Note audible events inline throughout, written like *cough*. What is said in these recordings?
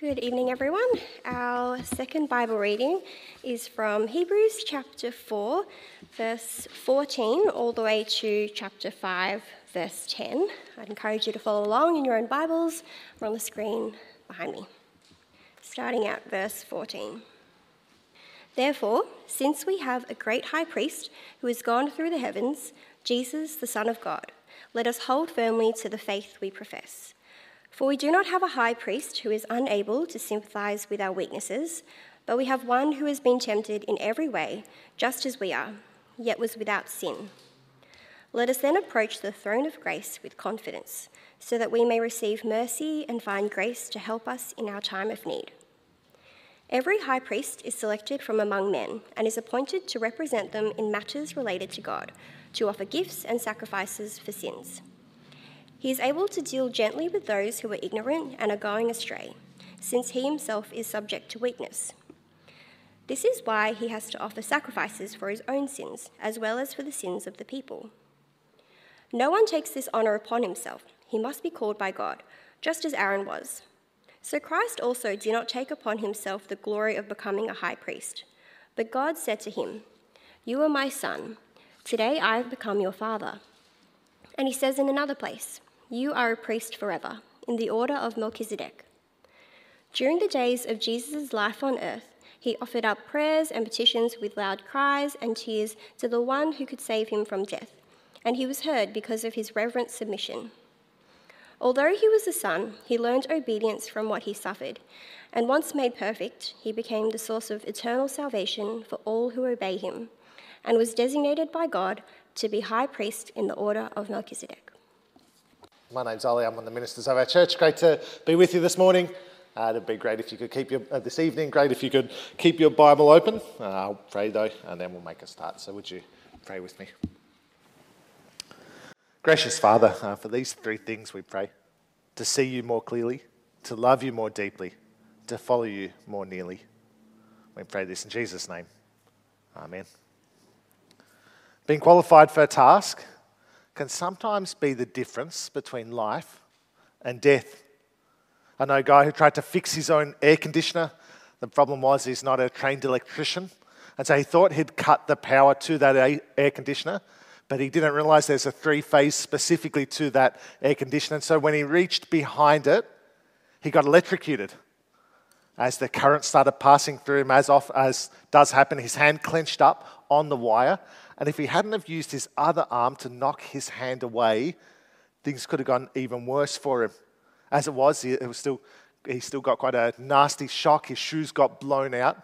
Good evening, everyone. Our second Bible reading is from Hebrews chapter 4, verse 14, all the way to chapter 5, verse 10. I'd encourage you to follow along in your own Bibles or on the screen behind me. Starting at verse 14. Therefore, since we have a great high priest who has gone through the heavens, Jesus, the Son of God, let us hold firmly to the faith we profess. For we do not have a high priest who is unable to sympathize with our weaknesses, but we have one who has been tempted in every way, just as we are, yet was without sin. Let us then approach the throne of grace with confidence, so that we may receive mercy and find grace to help us in our time of need. Every high priest is selected from among men and is appointed to represent them in matters related to God, to offer gifts and sacrifices for sins. He is able to deal gently with those who are ignorant and are going astray, since he himself is subject to weakness. This is why he has to offer sacrifices for his own sins, as well as for the sins of the people. No one takes this honour upon himself. He must be called by God, just as Aaron was. So Christ also did not take upon himself the glory of becoming a high priest. But God said to him, You are my son. Today I have become your father. And he says in another place, you are a priest forever, in the order of Melchizedek. During the days of Jesus' life on earth, he offered up prayers and petitions with loud cries and tears to the one who could save him from death, and he was heard because of his reverent submission. Although he was a son, he learned obedience from what he suffered, and once made perfect, he became the source of eternal salvation for all who obey him, and was designated by God to be high priest in the order of Melchizedek. My name's Ollie. I'm one of the ministers of our church. Great to be with you this morning. Uh, it'd be great if you could keep your, uh, this evening, great if you could keep your Bible open. Uh, I'll pray though, and then we'll make a start. So, would you pray with me? Gracious Father, uh, for these three things we pray to see you more clearly, to love you more deeply, to follow you more nearly. We pray this in Jesus' name. Amen. Being qualified for a task can sometimes be the difference between life and death. I know a guy who tried to fix his own air conditioner. The problem was he's not a trained electrician. And so he thought he'd cut the power to that air conditioner, but he didn't realize there's a three phase specifically to that air conditioner. And so when he reached behind it, he got electrocuted. As the current started passing through him, as, off, as does happen, his hand clenched up on the wire, and if he hadn't have used his other arm to knock his hand away, things could have gone even worse for him. As it was, he, was still, he still got quite a nasty shock. His shoes got blown out,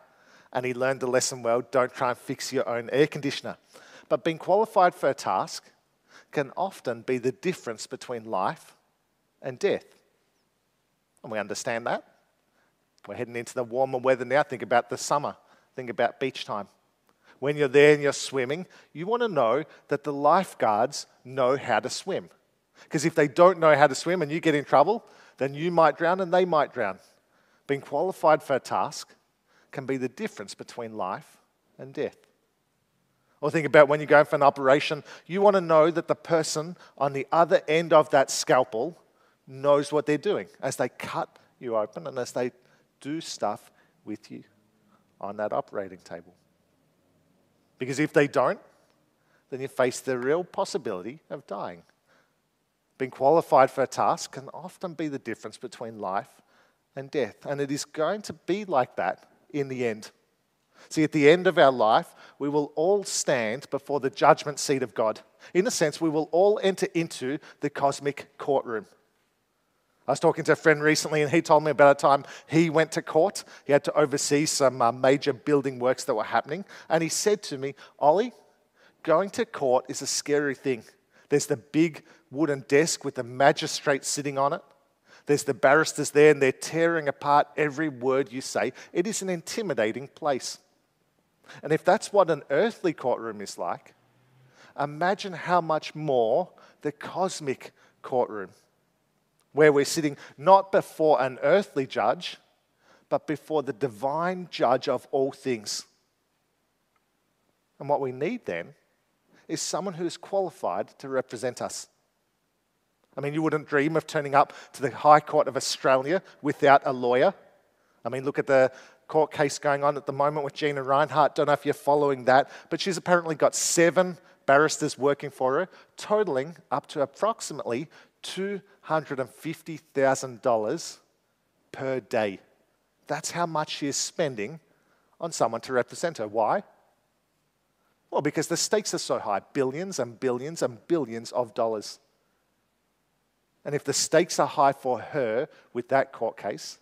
and he learned the lesson well don't try and fix your own air conditioner. But being qualified for a task can often be the difference between life and death. And we understand that. We're heading into the warmer weather now. Think about the summer, think about beach time when you're there and you're swimming, you want to know that the lifeguards know how to swim. Because if they don't know how to swim and you get in trouble, then you might drown and they might drown. Being qualified for a task can be the difference between life and death. Or think about when you're going for an operation, you want to know that the person on the other end of that scalpel knows what they're doing as they cut you open and as they do stuff with you on that operating table. Because if they don't, then you face the real possibility of dying. Being qualified for a task can often be the difference between life and death. And it is going to be like that in the end. See, at the end of our life, we will all stand before the judgment seat of God. In a sense, we will all enter into the cosmic courtroom. I was talking to a friend recently, and he told me about a time he went to court. He had to oversee some uh, major building works that were happening. And he said to me, Ollie, going to court is a scary thing. There's the big wooden desk with the magistrate sitting on it. There's the barristers there, and they're tearing apart every word you say. It is an intimidating place. And if that's what an earthly courtroom is like, imagine how much more the cosmic courtroom where we're sitting not before an earthly judge, but before the divine judge of all things. And what we need then is someone who is qualified to represent us. I mean, you wouldn't dream of turning up to the High Court of Australia without a lawyer. I mean, look at the court case going on at the moment with Gina Rinehart. Don't know if you're following that, but she's apparently got seven barristers working for her, totaling up to approximately $250,000 per day. That's how much she is spending on someone to represent her. Why? Well, because the stakes are so high billions and billions and billions of dollars. And if the stakes are high for her with that court case,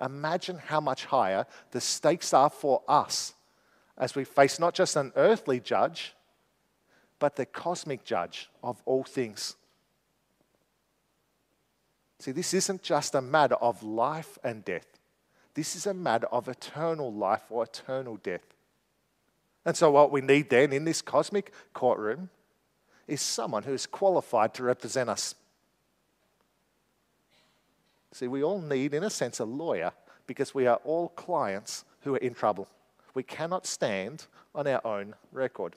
imagine how much higher the stakes are for us as we face not just an earthly judge, but the cosmic judge of all things. See, this isn't just a matter of life and death. This is a matter of eternal life or eternal death. And so, what we need then in this cosmic courtroom is someone who is qualified to represent us. See, we all need, in a sense, a lawyer because we are all clients who are in trouble. We cannot stand on our own record.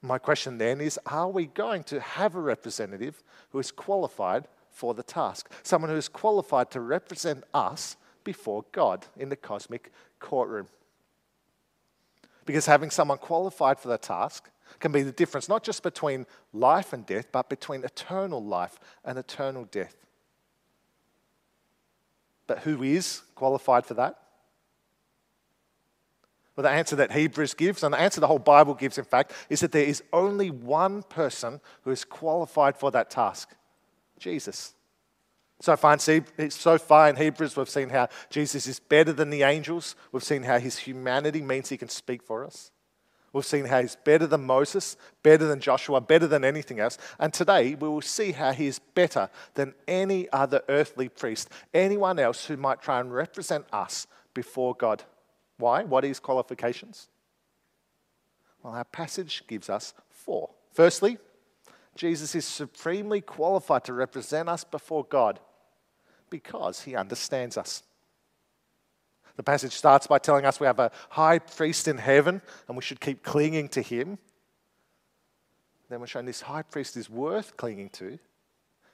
My question then is Are we going to have a representative who is qualified for the task? Someone who is qualified to represent us before God in the cosmic courtroom. Because having someone qualified for the task can be the difference not just between life and death, but between eternal life and eternal death. But who is qualified for that? Well, the answer that Hebrews gives, and the answer the whole Bible gives, in fact, is that there is only one person who is qualified for that task Jesus. So far, in, so far in Hebrews, we've seen how Jesus is better than the angels. We've seen how his humanity means he can speak for us. We've seen how he's better than Moses, better than Joshua, better than anything else. And today we will see how he is better than any other earthly priest, anyone else who might try and represent us before God. Why? What his qualifications? Well, our passage gives us four. Firstly, Jesus is supremely qualified to represent us before God because he understands us. The passage starts by telling us we have a high priest in heaven and we should keep clinging to him. Then we're shown this high priest is worth clinging to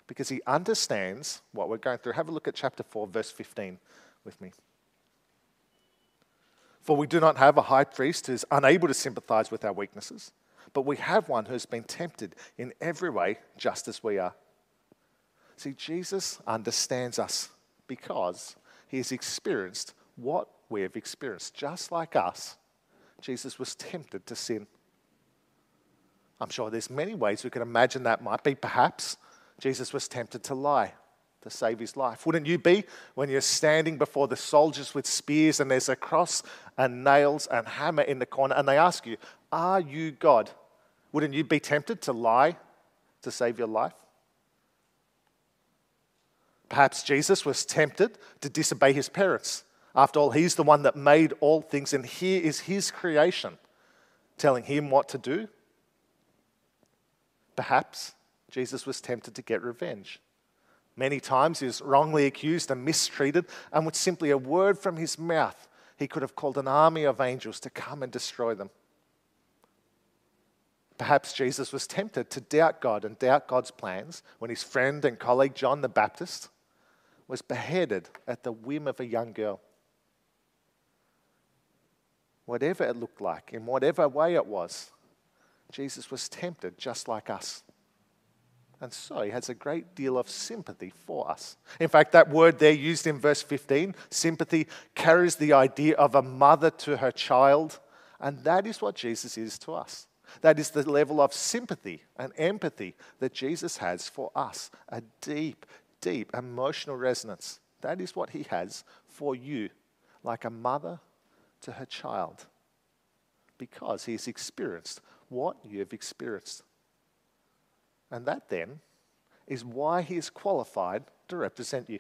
because he understands what we're going through. Have a look at chapter 4, verse 15 with me. For we do not have a high priest who is unable to sympathize with our weaknesses, but we have one who has been tempted in every way, just as we are. See, Jesus understands us because he has experienced what we have experienced. Just like us, Jesus was tempted to sin. I'm sure there's many ways we can imagine that might be. Perhaps Jesus was tempted to lie to save his life. Wouldn't you be when you're standing before the soldiers with spears and there's a cross and nails and hammer in the corner and they ask you, Are you God? Wouldn't you be tempted to lie to save your life? Perhaps Jesus was tempted to disobey his parents. After all, he's the one that made all things, and here is his creation telling him what to do. Perhaps Jesus was tempted to get revenge. Many times he was wrongly accused and mistreated, and with simply a word from his mouth, he could have called an army of angels to come and destroy them. Perhaps Jesus was tempted to doubt God and doubt God's plans when his friend and colleague John the Baptist was beheaded at the whim of a young girl. Whatever it looked like, in whatever way it was, Jesus was tempted just like us. And so he has a great deal of sympathy for us. In fact, that word there used in verse 15, sympathy, carries the idea of a mother to her child. And that is what Jesus is to us. That is the level of sympathy and empathy that Jesus has for us a deep, deep emotional resonance. That is what he has for you, like a mother to her child, because he has experienced what you have experienced. And that then is why he is qualified to represent you.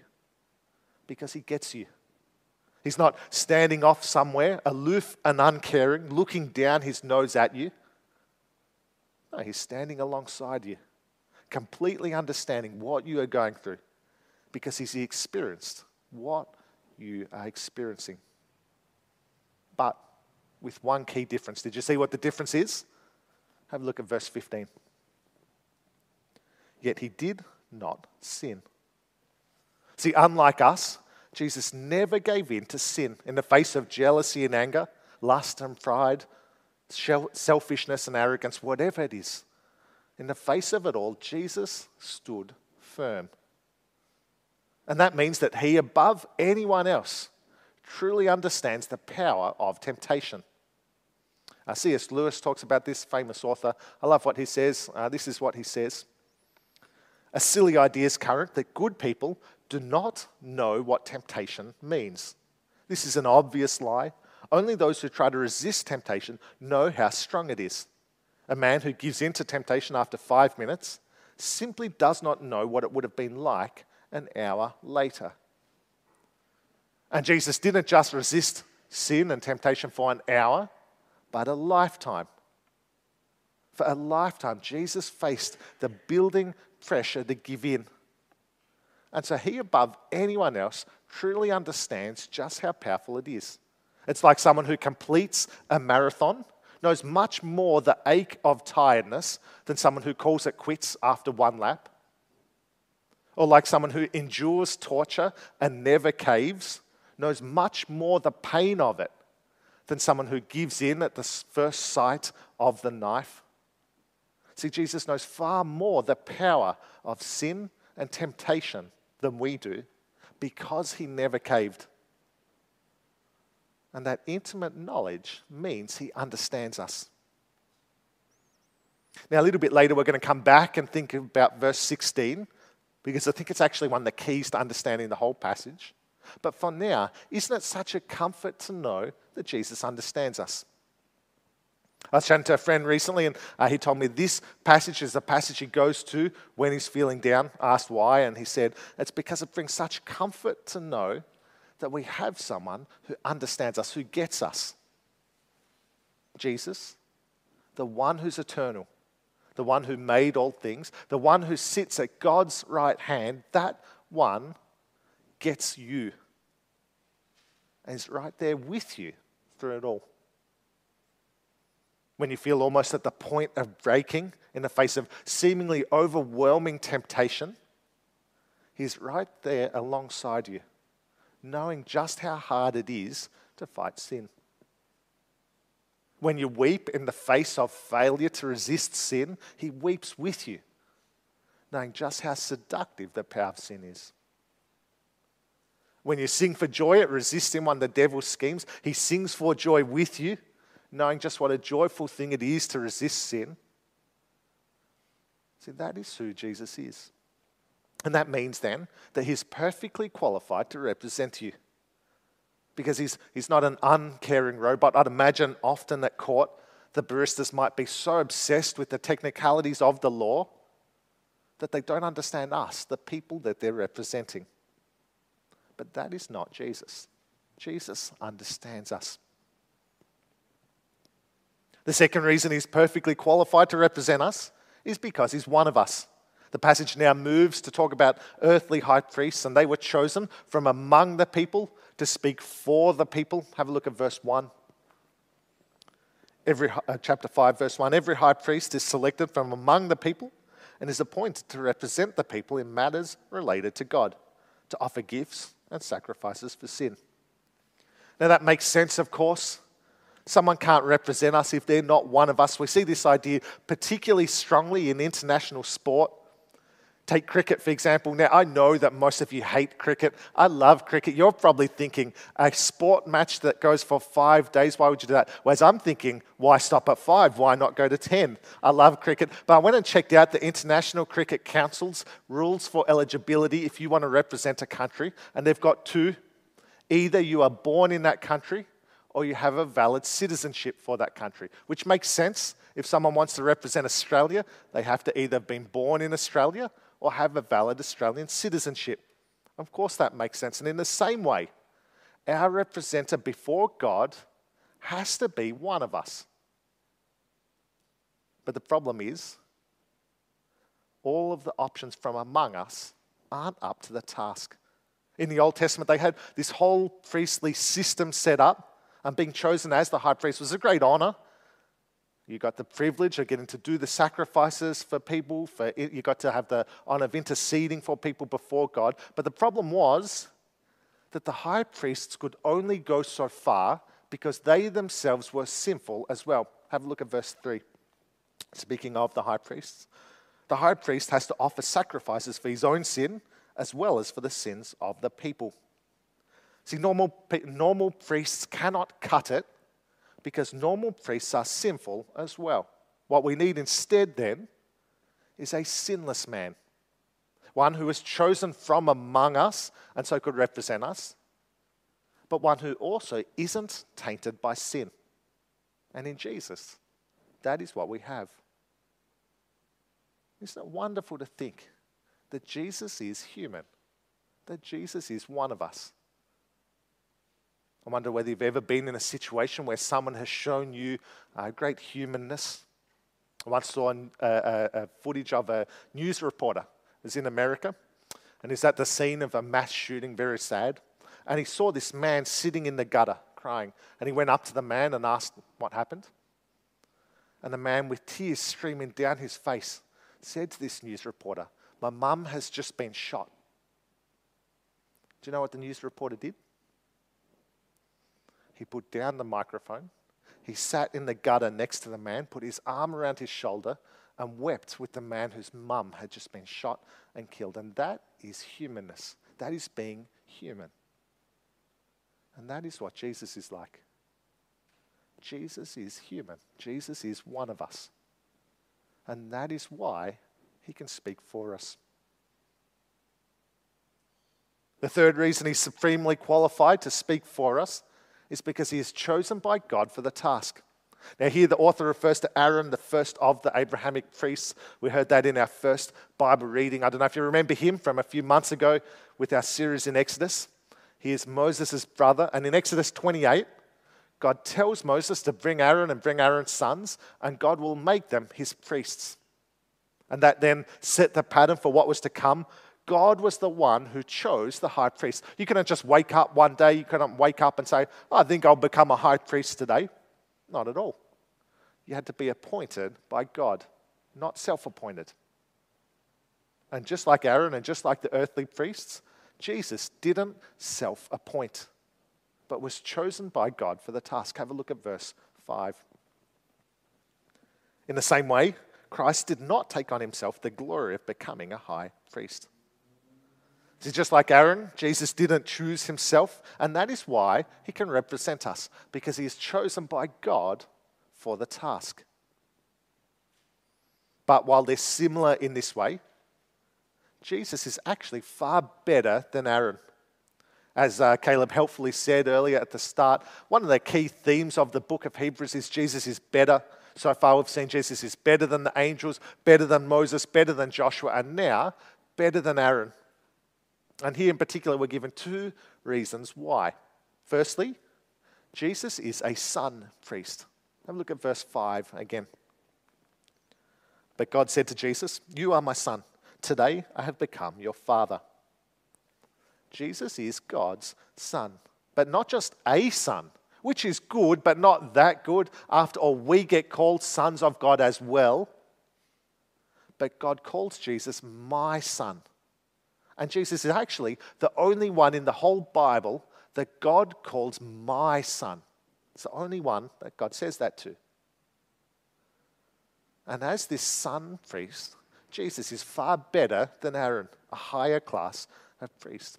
Because he gets you. He's not standing off somewhere, aloof and uncaring, looking down his nose at you. No, he's standing alongside you, completely understanding what you are going through because he's experienced what you are experiencing. But with one key difference. Did you see what the difference is? Have a look at verse 15 yet he did not sin. See, unlike us, Jesus never gave in to sin in the face of jealousy and anger, lust and pride, selfishness and arrogance, whatever it is. In the face of it all, Jesus stood firm. And that means that he, above anyone else, truly understands the power of temptation. Uh, C.S. Lewis talks about this famous author. I love what he says. Uh, this is what he says A silly idea is current that good people do not know what temptation means. This is an obvious lie. Only those who try to resist temptation know how strong it is. A man who gives in to temptation after five minutes simply does not know what it would have been like an hour later. And Jesus didn't just resist sin and temptation for an hour, but a lifetime. For a lifetime, Jesus faced the building pressure to give in. And so he, above anyone else, truly understands just how powerful it is. It's like someone who completes a marathon knows much more the ache of tiredness than someone who calls it quits after one lap. Or like someone who endures torture and never caves, knows much more the pain of it than someone who gives in at the first sight of the knife. See, Jesus knows far more the power of sin and temptation than we do because he never caved. And that intimate knowledge means he understands us. Now, a little bit later, we're going to come back and think about verse 16 because I think it's actually one of the keys to understanding the whole passage. But for now, isn't it such a comfort to know that Jesus understands us? I was chatting to a friend recently, and uh, he told me this passage is the passage he goes to when he's feeling down. Asked why, and he said it's because it brings such comfort to know that we have someone who understands us, who gets us. Jesus, the one who's eternal, the one who made all things, the one who sits at God's right hand, that one gets you and is right there with you through it all. When you feel almost at the point of breaking in the face of seemingly overwhelming temptation, He's right there alongside you, knowing just how hard it is to fight sin. When you weep in the face of failure to resist sin, He weeps with you, knowing just how seductive the power of sin is. When you sing for joy at resisting one of the devil's schemes, he sings for joy with you, knowing just what a joyful thing it is to resist sin. See, that is who Jesus is. And that means then that he's perfectly qualified to represent you. Because he's, he's not an uncaring robot. I'd imagine often at court, the barristers might be so obsessed with the technicalities of the law that they don't understand us, the people that they're representing. But that is not Jesus. Jesus understands us. The second reason he's perfectly qualified to represent us is because he's one of us. The passage now moves to talk about earthly high priests, and they were chosen from among the people to speak for the people. Have a look at verse 1. Every, uh, chapter 5, verse 1 Every high priest is selected from among the people and is appointed to represent the people in matters related to God, to offer gifts and sacrifices for sin. Now, that makes sense, of course. Someone can't represent us if they're not one of us. We see this idea particularly strongly in international sport. Take cricket, for example. Now, I know that most of you hate cricket. I love cricket. You're probably thinking, a sport match that goes for five days, why would you do that? Whereas I'm thinking, why stop at five? Why not go to 10? I love cricket. But I went and checked out the International Cricket Council's rules for eligibility if you want to represent a country, and they've got two. Either you are born in that country or you have a valid citizenship for that country, which makes sense. If someone wants to represent Australia, they have to either have been born in Australia or have a valid Australian citizenship. Of course, that makes sense. And in the same way, our representative before God has to be one of us. But the problem is, all of the options from among us aren't up to the task. In the Old Testament, they had this whole priestly system set up, and being chosen as the high priest was a great honor. You got the privilege of getting to do the sacrifices for people. For you got to have the honor of interceding for people before God. But the problem was that the high priests could only go so far because they themselves were sinful as well. Have a look at verse 3. Speaking of the high priests, the high priest has to offer sacrifices for his own sin as well as for the sins of the people. See, normal, normal priests cannot cut it because normal priests are sinful as well. What we need instead, then, is a sinless man, one who is chosen from among us and so could represent us, but one who also isn't tainted by sin. And in Jesus, that is what we have. Isn't it wonderful to think that Jesus is human, that Jesus is one of us? I wonder whether you've ever been in a situation where someone has shown you uh, great humanness. I once saw a, a, a footage of a news reporter. Is in America, and he's at the scene of a mass shooting, very sad. And he saw this man sitting in the gutter crying. And he went up to the man and asked what happened. And the man, with tears streaming down his face, said to this news reporter, My mum has just been shot. Do you know what the news reporter did? He put down the microphone. He sat in the gutter next to the man, put his arm around his shoulder, and wept with the man whose mum had just been shot and killed. And that is humanness. That is being human. And that is what Jesus is like. Jesus is human. Jesus is one of us. And that is why he can speak for us. The third reason he's supremely qualified to speak for us is because he is chosen by God for the task. Now, here the author refers to Aaron, the first of the Abrahamic priests. We heard that in our first Bible reading. I don't know if you remember him from a few months ago with our series in Exodus. He is Moses' brother. And in Exodus 28, God tells Moses to bring Aaron and bring Aaron's sons, and God will make them his priests. And that then set the pattern for what was to come. God was the one who chose the high priest. You couldn't just wake up one day, you couldn't wake up and say, oh, I think I'll become a high priest today. Not at all. You had to be appointed by God, not self appointed. And just like Aaron and just like the earthly priests, Jesus didn't self appoint, but was chosen by God for the task. Have a look at verse 5. In the same way, Christ did not take on himself the glory of becoming a high priest. See, just like Aaron, Jesus didn't choose himself, and that is why he can represent us, because he is chosen by God for the task. But while they're similar in this way, Jesus is actually far better than Aaron. As uh, Caleb helpfully said earlier at the start, one of the key themes of the book of Hebrews is Jesus is better. So far, we've seen Jesus is better than the angels, better than Moses, better than Joshua, and now better than Aaron. And here in particular, we're given two reasons why. Firstly, Jesus is a son priest. Have a look at verse 5 again. But God said to Jesus, You are my son. Today I have become your father. Jesus is God's son, but not just a son, which is good, but not that good. After all, we get called sons of God as well. But God calls Jesus my son. And Jesus is actually the only one in the whole Bible that God calls my son. It's the only one that God says that to. And as this son priest, Jesus is far better than Aaron, a higher class of priest.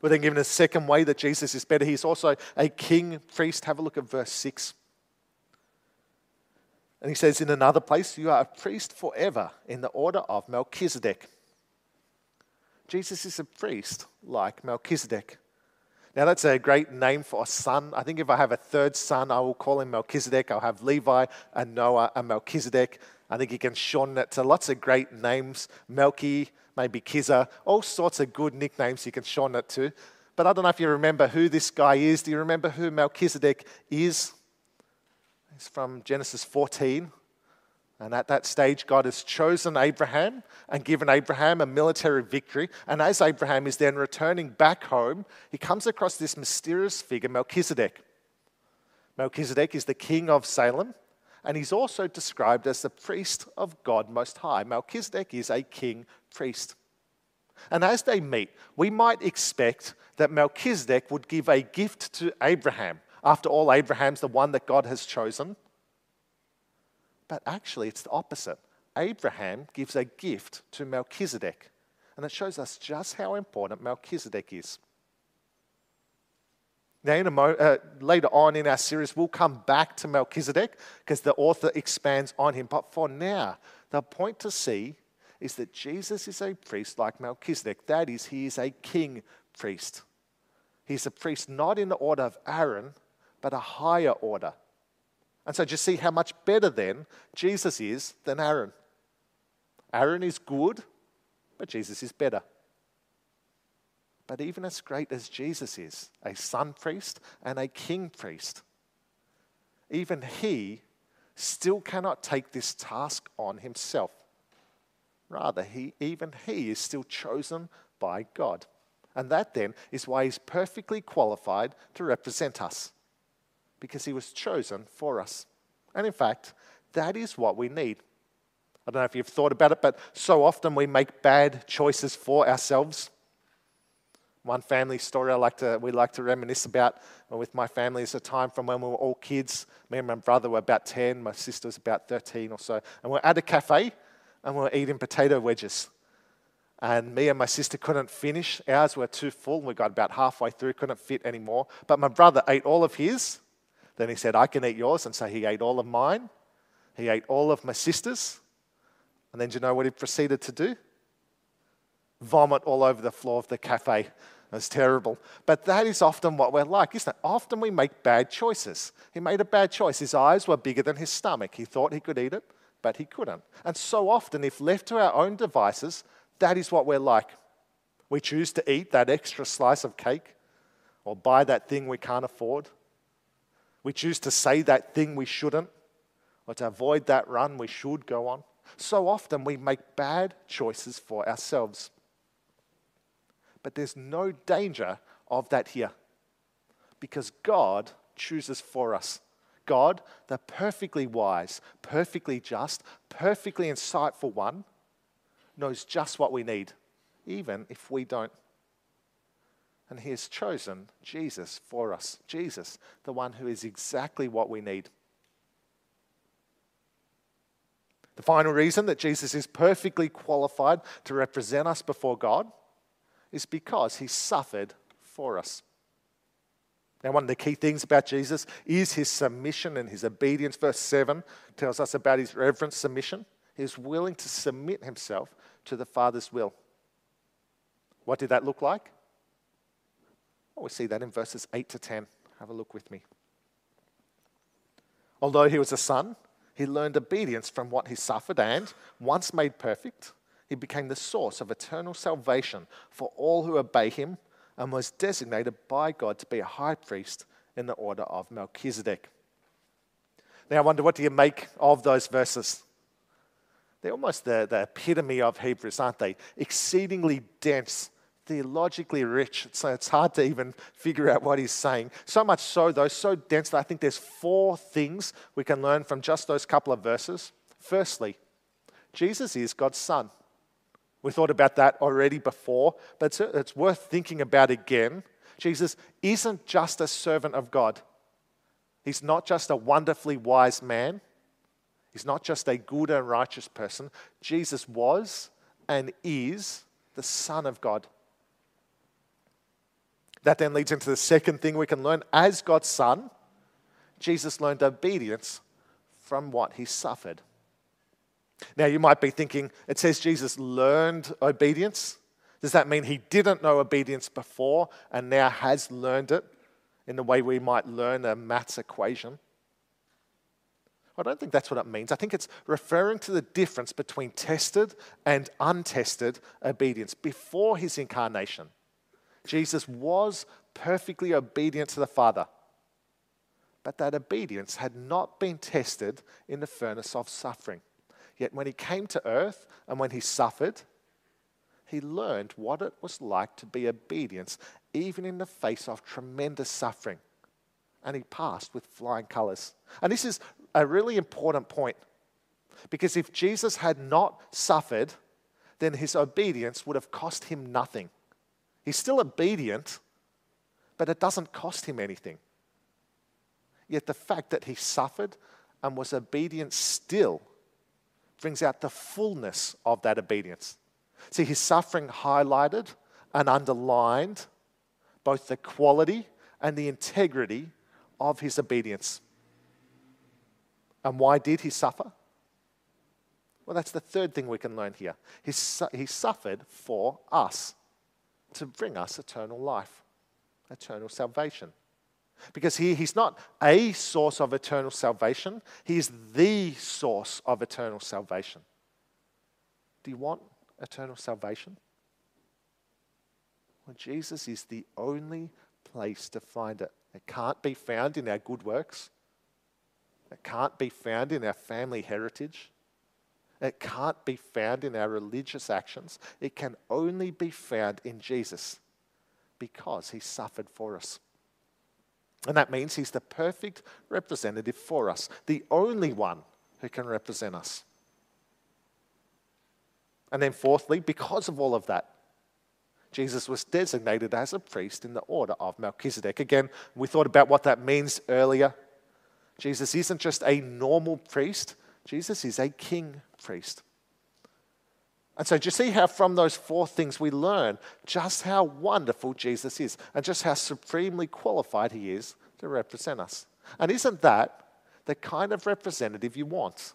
We're then given a second way that Jesus is better. He's also a king priest. Have a look at verse 6. And he says in another place, You are a priest forever in the order of Melchizedek. Jesus is a priest like Melchizedek. Now, that's a great name for a son. I think if I have a third son, I will call him Melchizedek. I'll have Levi and Noah and Melchizedek. I think you can shorten it to lots of great names Melchi, maybe Kiza, all sorts of good nicknames you can shorten it to. But I don't know if you remember who this guy is. Do you remember who Melchizedek is? He's from Genesis 14. And at that stage, God has chosen Abraham and given Abraham a military victory. And as Abraham is then returning back home, he comes across this mysterious figure, Melchizedek. Melchizedek is the king of Salem, and he's also described as the priest of God Most High. Melchizedek is a king priest. And as they meet, we might expect that Melchizedek would give a gift to Abraham. After all, Abraham's the one that God has chosen. But actually, it's the opposite. Abraham gives a gift to Melchizedek. And it shows us just how important Melchizedek is. Now, mo- uh, later on in our series, we'll come back to Melchizedek because the author expands on him. But for now, the point to see is that Jesus is a priest like Melchizedek. That is, he is a king priest. He's a priest not in the order of Aaron, but a higher order. And so just see how much better then Jesus is than Aaron. Aaron is good, but Jesus is better. But even as great as Jesus is, a son priest and a king priest, even he still cannot take this task on himself. Rather, he, even he is still chosen by God. And that then is why he's perfectly qualified to represent us, because he was chosen for us. And in fact, that is what we need. I don't know if you've thought about it, but so often we make bad choices for ourselves. One family story I like to, we like to reminisce about with my family is a time from when we were all kids. Me and my brother were about 10, my sister was about 13 or so. And we we're at a cafe and we were eating potato wedges. And me and my sister couldn't finish. Ours were too full. We got about halfway through, couldn't fit anymore. But my brother ate all of his. Then he said, I can eat yours. And so he ate all of mine. He ate all of my sister's. And then do you know what he proceeded to do? Vomit all over the floor of the cafe. It was terrible. But that is often what we're like, isn't it? Often we make bad choices. He made a bad choice. His eyes were bigger than his stomach. He thought he could eat it, but he couldn't. And so often, if left to our own devices, that is what we're like. We choose to eat that extra slice of cake or buy that thing we can't afford. We choose to say that thing we shouldn't or to avoid that run we should go on. So often we make bad choices for ourselves. But there's no danger of that here because God chooses for us. God, the perfectly wise, perfectly just, perfectly insightful one, knows just what we need, even if we don't. And He has chosen Jesus for us. Jesus, the one who is exactly what we need. The final reason that Jesus is perfectly qualified to represent us before God is because he suffered for us. Now, one of the key things about Jesus is his submission and his obedience. Verse 7 tells us about his reverent submission. He was willing to submit himself to the Father's will. What did that look like? We see that in verses 8 to 10. Have a look with me. Although he was a son, he learned obedience from what he suffered, and once made perfect, he became the source of eternal salvation for all who obey him and was designated by God to be a high priest in the order of Melchizedek. Now, I wonder, what do you make of those verses? They're almost the, the epitome of Hebrews, aren't they? Exceedingly dense, theologically rich, so it's hard to even figure out what he's saying. So much so, though, so dense that I think there's four things we can learn from just those couple of verses. Firstly, Jesus is God's Son. We thought about that already before, but it's, it's worth thinking about again. Jesus isn't just a servant of God, He's not just a wonderfully wise man, He's not just a good and righteous person. Jesus was and is the Son of God. That then leads into the second thing we can learn. As God's Son, Jesus learned obedience from what he suffered. Now, you might be thinking, it says Jesus learned obedience. Does that mean he didn't know obedience before and now has learned it in the way we might learn a maths equation? I don't think that's what it means. I think it's referring to the difference between tested and untested obedience. Before his incarnation, Jesus was perfectly obedient to the Father, but that obedience had not been tested in the furnace of suffering. Yet when he came to earth and when he suffered, he learned what it was like to be obedient, even in the face of tremendous suffering. And he passed with flying colors. And this is a really important point because if Jesus had not suffered, then his obedience would have cost him nothing. He's still obedient, but it doesn't cost him anything. Yet the fact that he suffered and was obedient still brings out the fullness of that obedience. See, his suffering highlighted and underlined both the quality and the integrity of his obedience. And why did he suffer? Well, that's the third thing we can learn here. He, su- he suffered for us to bring us eternal life, eternal salvation. Because he, he's not a source of eternal salvation, he is the source of eternal salvation. Do you want eternal salvation? Well, Jesus is the only place to find it. It can't be found in our good works. It can't be found in our family heritage. It can't be found in our religious actions. It can only be found in Jesus because he suffered for us. And that means he's the perfect representative for us, the only one who can represent us. And then, fourthly, because of all of that, Jesus was designated as a priest in the order of Melchizedek. Again, we thought about what that means earlier. Jesus isn't just a normal priest, Jesus is a king priest. And so, do you see how from those four things we learn just how wonderful Jesus is and just how supremely qualified he is to represent us? And isn't that the kind of representative you want?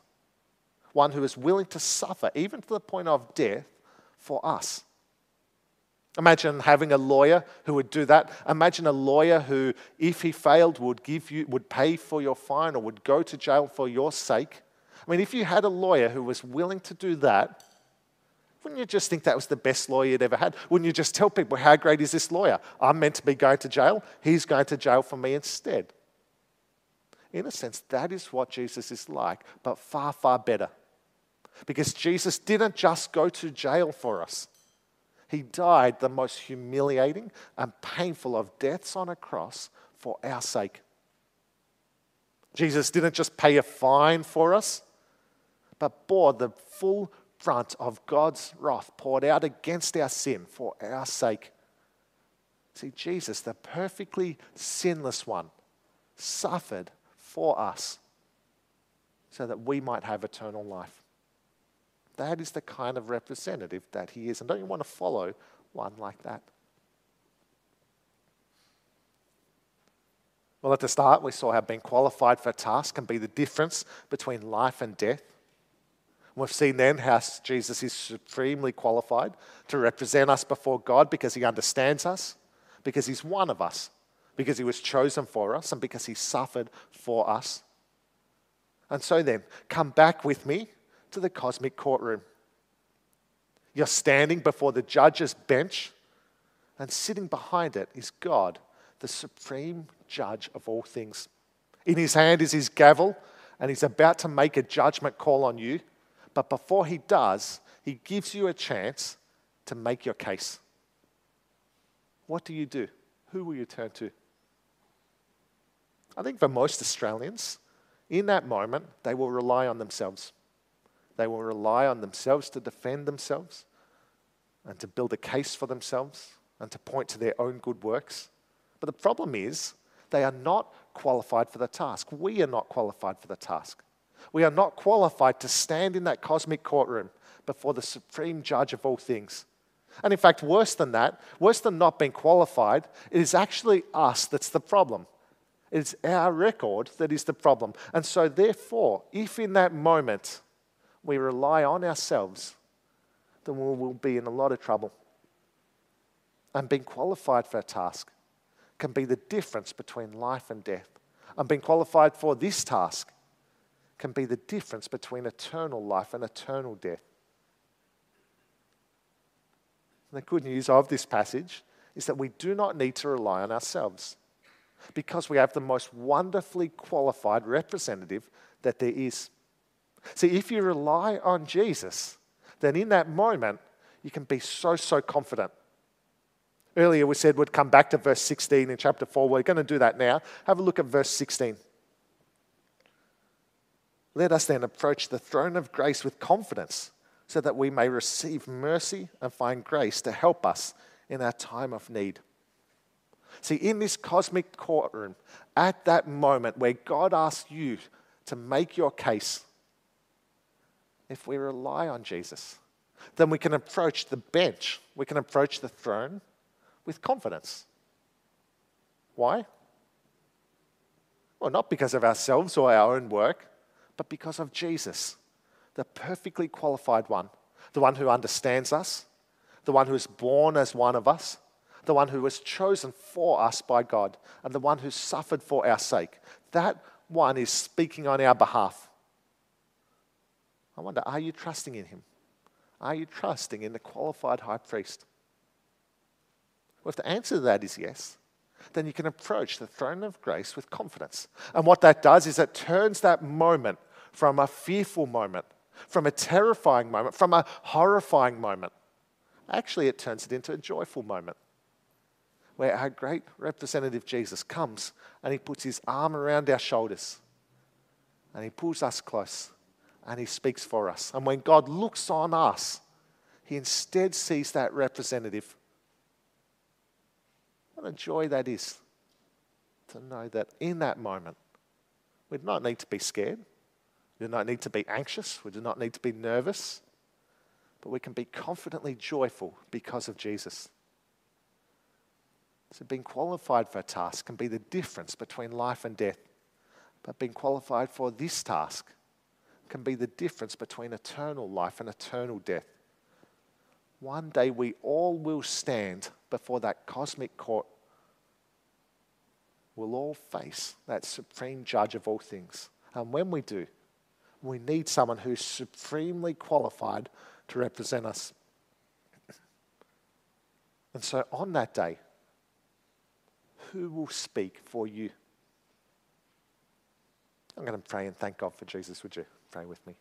One who is willing to suffer, even to the point of death, for us. Imagine having a lawyer who would do that. Imagine a lawyer who, if he failed, would give you, would pay for your fine or would go to jail for your sake. I mean, if you had a lawyer who was willing to do that, wouldn't you just think that was the best lawyer you'd ever had? Wouldn't you just tell people, how great is this lawyer? I'm meant to be going to jail. He's going to jail for me instead. In a sense, that is what Jesus is like, but far, far better. Because Jesus didn't just go to jail for us, He died the most humiliating and painful of deaths on a cross for our sake. Jesus didn't just pay a fine for us, but bore the full brunt of God's wrath poured out against our sin for our sake. See, Jesus, the perfectly sinless one, suffered for us so that we might have eternal life. That is the kind of representative that he is. And don't you want to follow one like that? Well, at the start, we saw how being qualified for a task can be the difference between life and death. We've seen then how Jesus is supremely qualified to represent us before God because he understands us, because he's one of us, because he was chosen for us, and because he suffered for us. And so then, come back with me to the cosmic courtroom. You're standing before the judge's bench, and sitting behind it is God, the supreme judge of all things. In his hand is his gavel, and he's about to make a judgment call on you. But before he does, he gives you a chance to make your case. What do you do? Who will you turn to? I think for most Australians, in that moment, they will rely on themselves. They will rely on themselves to defend themselves and to build a case for themselves and to point to their own good works. But the problem is, they are not qualified for the task. We are not qualified for the task. We are not qualified to stand in that cosmic courtroom before the supreme judge of all things. And in fact, worse than that, worse than not being qualified, it is actually us that's the problem. It's our record that is the problem. And so, therefore, if in that moment we rely on ourselves, then we will be in a lot of trouble. And being qualified for a task can be the difference between life and death. And being qualified for this task can be the difference between eternal life and eternal death. And the good news of this passage is that we do not need to rely on ourselves because we have the most wonderfully qualified representative that there is. See, if you rely on Jesus, then in that moment, you can be so, so confident. Earlier, we said we'd come back to verse 16 in chapter 4. We're going to do that now. Have a look at verse 16. Let us then approach the throne of grace with confidence so that we may receive mercy and find grace to help us in our time of need. See, in this cosmic courtroom, at that moment where God asks you to make your case, if we rely on Jesus, then we can approach the bench, we can approach the throne with confidence. Why? Well, not because of ourselves or our own work, but because of Jesus, the perfectly qualified one, the one who understands us, the one who is born as one of us, the one who was chosen for us by God, and the one who suffered for our sake. That one is speaking on our behalf. I wonder, are you trusting in him? Are you trusting in the qualified high priest? Well, if the answer to that is yes, then you can approach the throne of grace with confidence. And what that does is it turns that moment from a fearful moment, from a terrifying moment, from a horrifying moment. Actually, it turns it into a joyful moment where our great representative Jesus comes and he puts his arm around our shoulders and he pulls us close and he speaks for us. And when God looks on us, he instead sees that representative what a joy that is to know that in that moment, we do not need to be scared. We do not need to be anxious. We do not need to be nervous. But we can be confidently joyful because of Jesus. So, being qualified for a task can be the difference between life and death. But being qualified for this task can be the difference between eternal life and eternal death. One day we all will stand before that cosmic court. We'll all face that supreme judge of all things. And when we do, we need someone who's supremely qualified to represent us. And so on that day, who will speak for you? I'm going to pray and thank God for Jesus. Would you pray with me?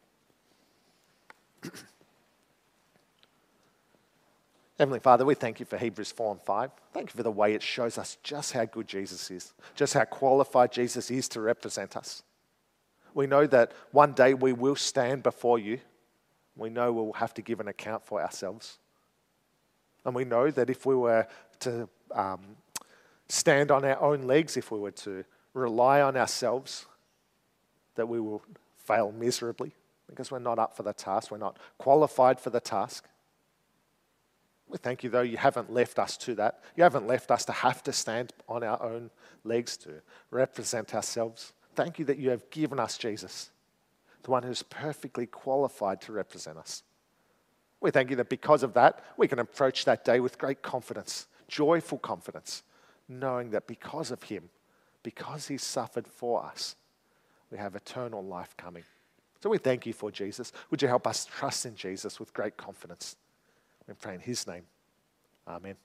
*clears throat* Heavenly Father, we thank you for Hebrews 4 and 5. Thank you for the way it shows us just how good Jesus is, just how qualified Jesus is to represent us. We know that one day we will stand before you. We know we'll have to give an account for ourselves. And we know that if we were to um, stand on our own legs, if we were to rely on ourselves, that we will fail miserably because we're not up for the task, we're not qualified for the task. We thank you, though, you haven't left us to that. You haven't left us to have to stand on our own legs to represent ourselves. Thank you that you have given us Jesus, the one who's perfectly qualified to represent us. We thank you that because of that, we can approach that day with great confidence, joyful confidence, knowing that because of him, because he suffered for us, we have eternal life coming. So we thank you for Jesus. Would you help us trust in Jesus with great confidence? We pray in his name. Amen.